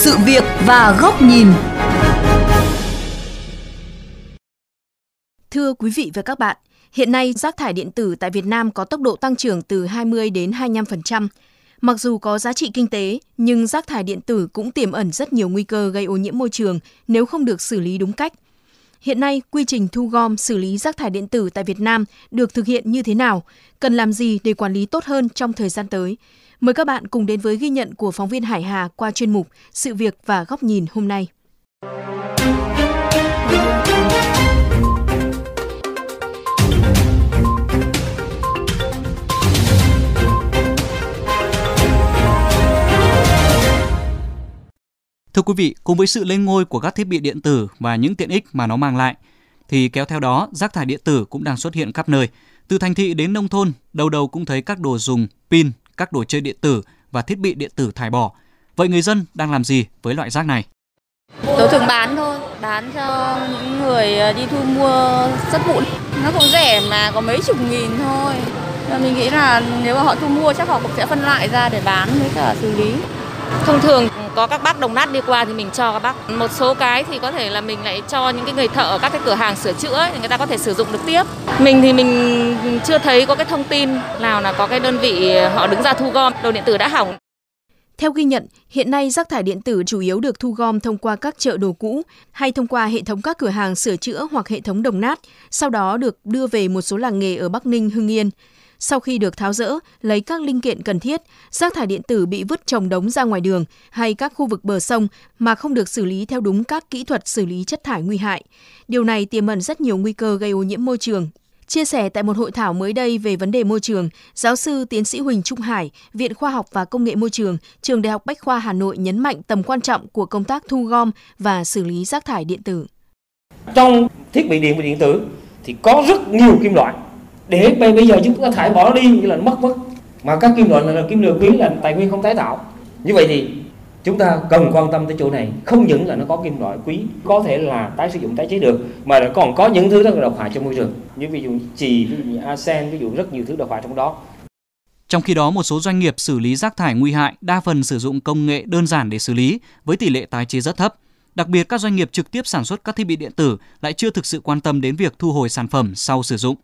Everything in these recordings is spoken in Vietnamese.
sự việc và góc nhìn. Thưa quý vị và các bạn, hiện nay rác thải điện tử tại Việt Nam có tốc độ tăng trưởng từ 20 đến 25%. Mặc dù có giá trị kinh tế, nhưng rác thải điện tử cũng tiềm ẩn rất nhiều nguy cơ gây ô nhiễm môi trường nếu không được xử lý đúng cách. Hiện nay, quy trình thu gom xử lý rác thải điện tử tại Việt Nam được thực hiện như thế nào? Cần làm gì để quản lý tốt hơn trong thời gian tới? Mời các bạn cùng đến với ghi nhận của phóng viên Hải Hà qua chuyên mục Sự việc và góc nhìn hôm nay. Thưa quý vị, cùng với sự lên ngôi của các thiết bị điện tử và những tiện ích mà nó mang lại, thì kéo theo đó rác thải điện tử cũng đang xuất hiện khắp nơi. Từ thành thị đến nông thôn, đầu đầu cũng thấy các đồ dùng, pin, các đồ chơi điện tử và thiết bị điện tử thải bỏ. Vậy người dân đang làm gì với loại rác này? Tôi thường bán thôi, bán cho những người ờ, đi thu mua sắt vụn. Nó cũng rẻ mà có mấy chục nghìn thôi. Mình nghĩ là nếu mà họ thu mua chắc họ cũng sẽ phân loại ra để bán với cả xử lý. Thông thường có các bác đồng nát đi qua thì mình cho các bác. Một số cái thì có thể là mình lại cho những cái người thợ ở các cái cửa hàng sửa chữa thì người ta có thể sử dụng được tiếp. Mình thì mình chưa thấy có cái thông tin nào là có cái đơn vị họ đứng ra thu gom đồ điện tử đã hỏng. Theo ghi nhận, hiện nay rác thải điện tử chủ yếu được thu gom thông qua các chợ đồ cũ hay thông qua hệ thống các cửa hàng sửa chữa hoặc hệ thống đồng nát, sau đó được đưa về một số làng nghề ở Bắc Ninh, Hưng Yên. Sau khi được tháo rỡ, lấy các linh kiện cần thiết, rác thải điện tử bị vứt trồng đống ra ngoài đường hay các khu vực bờ sông mà không được xử lý theo đúng các kỹ thuật xử lý chất thải nguy hại. Điều này tiềm ẩn rất nhiều nguy cơ gây ô nhiễm môi trường. Chia sẻ tại một hội thảo mới đây về vấn đề môi trường, giáo sư tiến sĩ Huỳnh Trung Hải, Viện Khoa học và Công nghệ Môi trường, Trường Đại học Bách khoa Hà Nội nhấn mạnh tầm quan trọng của công tác thu gom và xử lý rác thải điện tử. Trong thiết bị điện và điện tử thì có rất nhiều kim loại để bây giờ chúng ta thải bỏ nó đi như là mất mất. Mà các kim loại là kim loại quý là tài nguyên không tái tạo. Như vậy thì chúng ta cần quan tâm tới chỗ này. Không những là nó có kim loại quý có thể là tái sử dụng tái chế được mà còn có những thứ rất là độc hại cho môi trường. Như ví dụ chì ví dụ như arsen ví dụ rất nhiều thứ độc hại trong đó. Trong khi đó, một số doanh nghiệp xử lý rác thải nguy hại đa phần sử dụng công nghệ đơn giản để xử lý với tỷ lệ tái chế rất thấp. Đặc biệt, các doanh nghiệp trực tiếp sản xuất các thiết bị điện tử lại chưa thực sự quan tâm đến việc thu hồi sản phẩm sau sử dụng.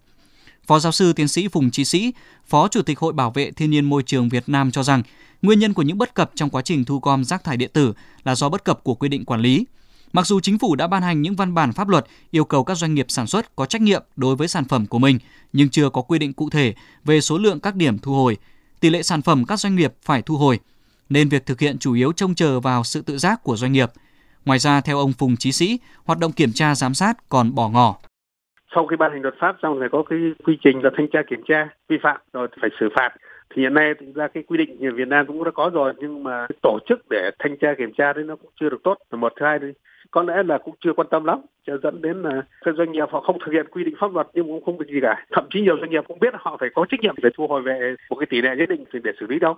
Phó giáo sư tiến sĩ Phùng Trí Sĩ, Phó Chủ tịch Hội Bảo vệ Thiên nhiên Môi trường Việt Nam cho rằng, nguyên nhân của những bất cập trong quá trình thu gom rác thải điện tử là do bất cập của quy định quản lý. Mặc dù chính phủ đã ban hành những văn bản pháp luật yêu cầu các doanh nghiệp sản xuất có trách nhiệm đối với sản phẩm của mình, nhưng chưa có quy định cụ thể về số lượng các điểm thu hồi, tỷ lệ sản phẩm các doanh nghiệp phải thu hồi, nên việc thực hiện chủ yếu trông chờ vào sự tự giác của doanh nghiệp. Ngoài ra, theo ông Phùng Chí Sĩ, hoạt động kiểm tra giám sát còn bỏ ngỏ sau khi ban hành luật pháp xong phải có cái quy trình là thanh tra kiểm tra vi phạm rồi phải xử phạt. Thì hiện nay thực ra cái quy định ở Việt Nam cũng đã có rồi, nhưng mà tổ chức để thanh tra kiểm tra đấy nó cũng chưa được tốt. Là một hai đi có lẽ là cũng chưa quan tâm lắm, cho dẫn đến là các doanh nghiệp họ không thực hiện quy định pháp luật nhưng cũng không được gì cả. Thậm chí nhiều doanh nghiệp cũng biết họ phải có trách nhiệm để thu hồi về một cái tỷ lệ nhất định để xử lý đâu.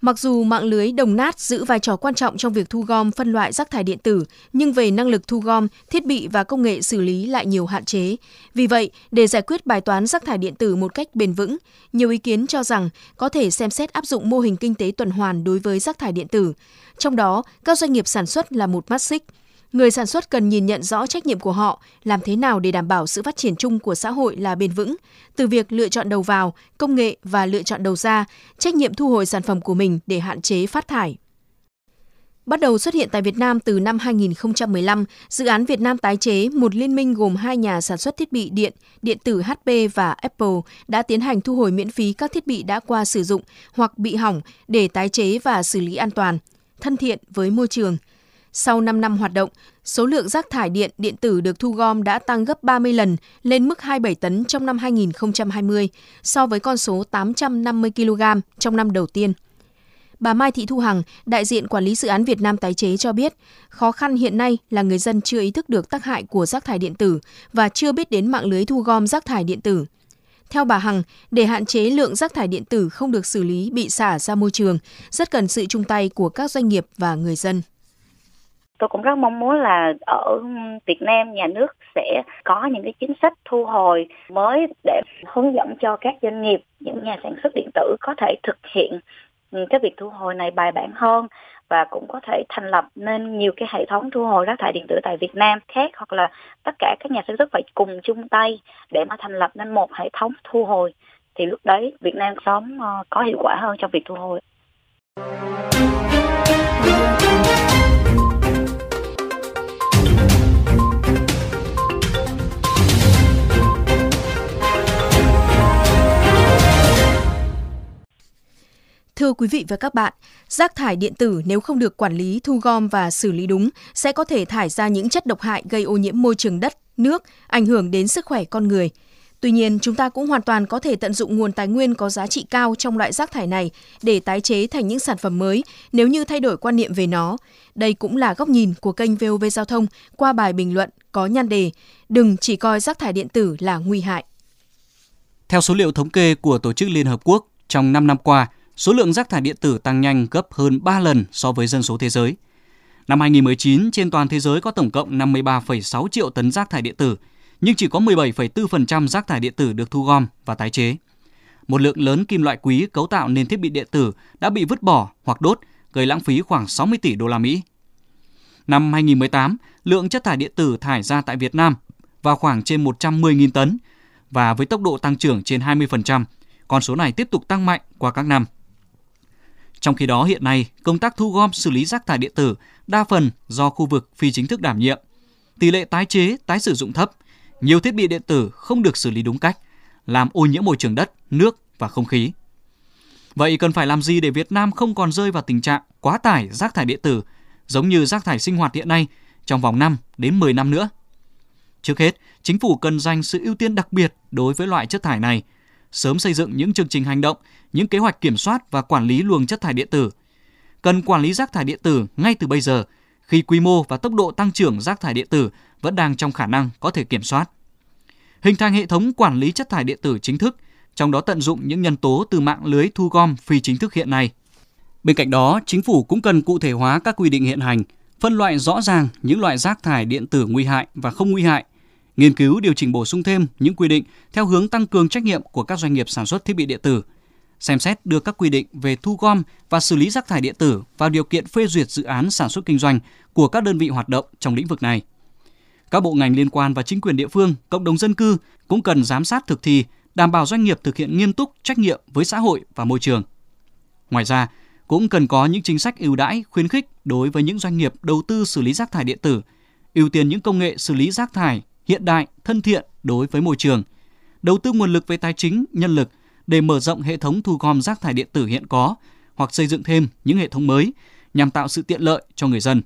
Mặc dù mạng lưới đồng nát giữ vai trò quan trọng trong việc thu gom phân loại rác thải điện tử, nhưng về năng lực thu gom, thiết bị và công nghệ xử lý lại nhiều hạn chế. Vì vậy, để giải quyết bài toán rác thải điện tử một cách bền vững, nhiều ý kiến cho rằng có thể xem xét áp dụng mô hình kinh tế tuần hoàn đối với rác thải điện tử. Trong đó, các doanh nghiệp sản xuất là một mắt xích – Người sản xuất cần nhìn nhận rõ trách nhiệm của họ, làm thế nào để đảm bảo sự phát triển chung của xã hội là bền vững, từ việc lựa chọn đầu vào, công nghệ và lựa chọn đầu ra, trách nhiệm thu hồi sản phẩm của mình để hạn chế phát thải. Bắt đầu xuất hiện tại Việt Nam từ năm 2015, dự án Việt Nam tái chế, một liên minh gồm hai nhà sản xuất thiết bị điện, điện tử HP và Apple đã tiến hành thu hồi miễn phí các thiết bị đã qua sử dụng hoặc bị hỏng để tái chế và xử lý an toàn, thân thiện với môi trường – sau 5 năm hoạt động, số lượng rác thải điện điện tử được thu gom đã tăng gấp 30 lần lên mức 27 tấn trong năm 2020 so với con số 850 kg trong năm đầu tiên. Bà Mai Thị Thu Hằng, đại diện quản lý dự án Việt Nam tái chế cho biết, khó khăn hiện nay là người dân chưa ý thức được tác hại của rác thải điện tử và chưa biết đến mạng lưới thu gom rác thải điện tử. Theo bà Hằng, để hạn chế lượng rác thải điện tử không được xử lý bị xả ra môi trường, rất cần sự chung tay của các doanh nghiệp và người dân tôi cũng rất mong muốn là ở Việt Nam nhà nước sẽ có những cái chính sách thu hồi mới để hướng dẫn cho các doanh nghiệp, những nhà sản xuất điện tử có thể thực hiện ừ, cái việc thu hồi này bài bản hơn và cũng có thể thành lập nên nhiều cái hệ thống thu hồi rác thải điện tử tại Việt Nam khác hoặc là tất cả các nhà sản xuất phải cùng chung tay để mà thành lập nên một hệ thống thu hồi thì lúc đấy Việt Nam sớm ờ, có hiệu quả hơn trong việc thu hồi. Thưa quý vị và các bạn, rác thải điện tử nếu không được quản lý, thu gom và xử lý đúng sẽ có thể thải ra những chất độc hại gây ô nhiễm môi trường đất, nước, ảnh hưởng đến sức khỏe con người. Tuy nhiên, chúng ta cũng hoàn toàn có thể tận dụng nguồn tài nguyên có giá trị cao trong loại rác thải này để tái chế thành những sản phẩm mới nếu như thay đổi quan niệm về nó. Đây cũng là góc nhìn của kênh VOV Giao thông qua bài bình luận có nhan đề Đừng chỉ coi rác thải điện tử là nguy hại. Theo số liệu thống kê của Tổ chức Liên Hợp Quốc, trong 5 năm qua, số lượng rác thải điện tử tăng nhanh gấp hơn 3 lần so với dân số thế giới. Năm 2019, trên toàn thế giới có tổng cộng 53,6 triệu tấn rác thải điện tử, nhưng chỉ có 17,4% rác thải điện tử được thu gom và tái chế. Một lượng lớn kim loại quý cấu tạo nên thiết bị điện tử đã bị vứt bỏ hoặc đốt, gây lãng phí khoảng 60 tỷ đô la Mỹ. Năm 2018, lượng chất thải điện tử thải ra tại Việt Nam vào khoảng trên 110.000 tấn và với tốc độ tăng trưởng trên 20%, con số này tiếp tục tăng mạnh qua các năm. Trong khi đó hiện nay, công tác thu gom xử lý rác thải điện tử đa phần do khu vực phi chính thức đảm nhiệm. Tỷ lệ tái chế, tái sử dụng thấp, nhiều thiết bị điện tử không được xử lý đúng cách, làm ô nhiễm môi trường đất, nước và không khí. Vậy cần phải làm gì để Việt Nam không còn rơi vào tình trạng quá tải rác thải điện tử giống như rác thải sinh hoạt hiện nay trong vòng 5 đến 10 năm nữa? Trước hết, chính phủ cần dành sự ưu tiên đặc biệt đối với loại chất thải này, sớm xây dựng những chương trình hành động, những kế hoạch kiểm soát và quản lý luồng chất thải điện tử. Cần quản lý rác thải điện tử ngay từ bây giờ, khi quy mô và tốc độ tăng trưởng rác thải điện tử vẫn đang trong khả năng có thể kiểm soát. Hình thành hệ thống quản lý chất thải điện tử chính thức, trong đó tận dụng những nhân tố từ mạng lưới thu gom phi chính thức hiện nay. Bên cạnh đó, chính phủ cũng cần cụ thể hóa các quy định hiện hành, phân loại rõ ràng những loại rác thải điện tử nguy hại và không nguy hại, nghiên cứu điều chỉnh bổ sung thêm những quy định theo hướng tăng cường trách nhiệm của các doanh nghiệp sản xuất thiết bị điện tử, xem xét đưa các quy định về thu gom và xử lý rác thải điện tử vào điều kiện phê duyệt dự án sản xuất kinh doanh của các đơn vị hoạt động trong lĩnh vực này. Các bộ ngành liên quan và chính quyền địa phương, cộng đồng dân cư cũng cần giám sát thực thi, đảm bảo doanh nghiệp thực hiện nghiêm túc trách nhiệm với xã hội và môi trường. Ngoài ra, cũng cần có những chính sách ưu đãi, khuyến khích đối với những doanh nghiệp đầu tư xử lý rác thải điện tử, ưu tiên những công nghệ xử lý rác thải hiện đại, thân thiện đối với môi trường, đầu tư nguồn lực về tài chính, nhân lực để mở rộng hệ thống thu gom rác thải điện tử hiện có hoặc xây dựng thêm những hệ thống mới nhằm tạo sự tiện lợi cho người dân.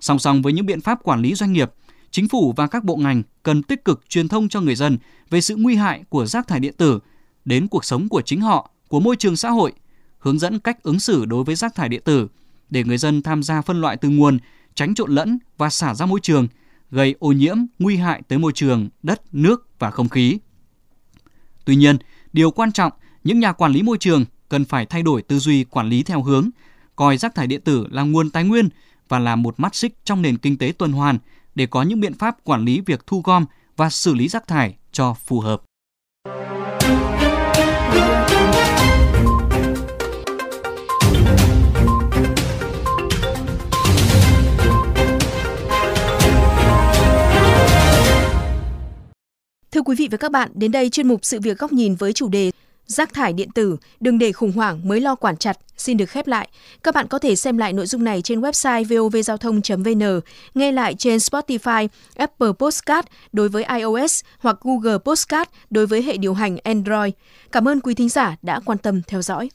Song song với những biện pháp quản lý doanh nghiệp, chính phủ và các bộ ngành cần tích cực truyền thông cho người dân về sự nguy hại của rác thải điện tử đến cuộc sống của chính họ, của môi trường xã hội, hướng dẫn cách ứng xử đối với rác thải điện tử để người dân tham gia phân loại từ nguồn, tránh trộn lẫn và xả ra môi trường, gây ô nhiễm nguy hại tới môi trường, đất, nước và không khí. Tuy nhiên, điều quan trọng, những nhà quản lý môi trường cần phải thay đổi tư duy quản lý theo hướng coi rác thải điện tử là nguồn tài nguyên và là một mắt xích trong nền kinh tế tuần hoàn để có những biện pháp quản lý việc thu gom và xử lý rác thải cho phù hợp. Thưa quý vị và các bạn, đến đây chuyên mục Sự việc góc nhìn với chủ đề Rác thải điện tử, đừng để khủng hoảng mới lo quản chặt, xin được khép lại. Các bạn có thể xem lại nội dung này trên website vovgiao thông.vn, nghe lại trên Spotify, Apple Podcast đối với iOS hoặc Google Podcast đối với hệ điều hành Android. Cảm ơn quý thính giả đã quan tâm theo dõi.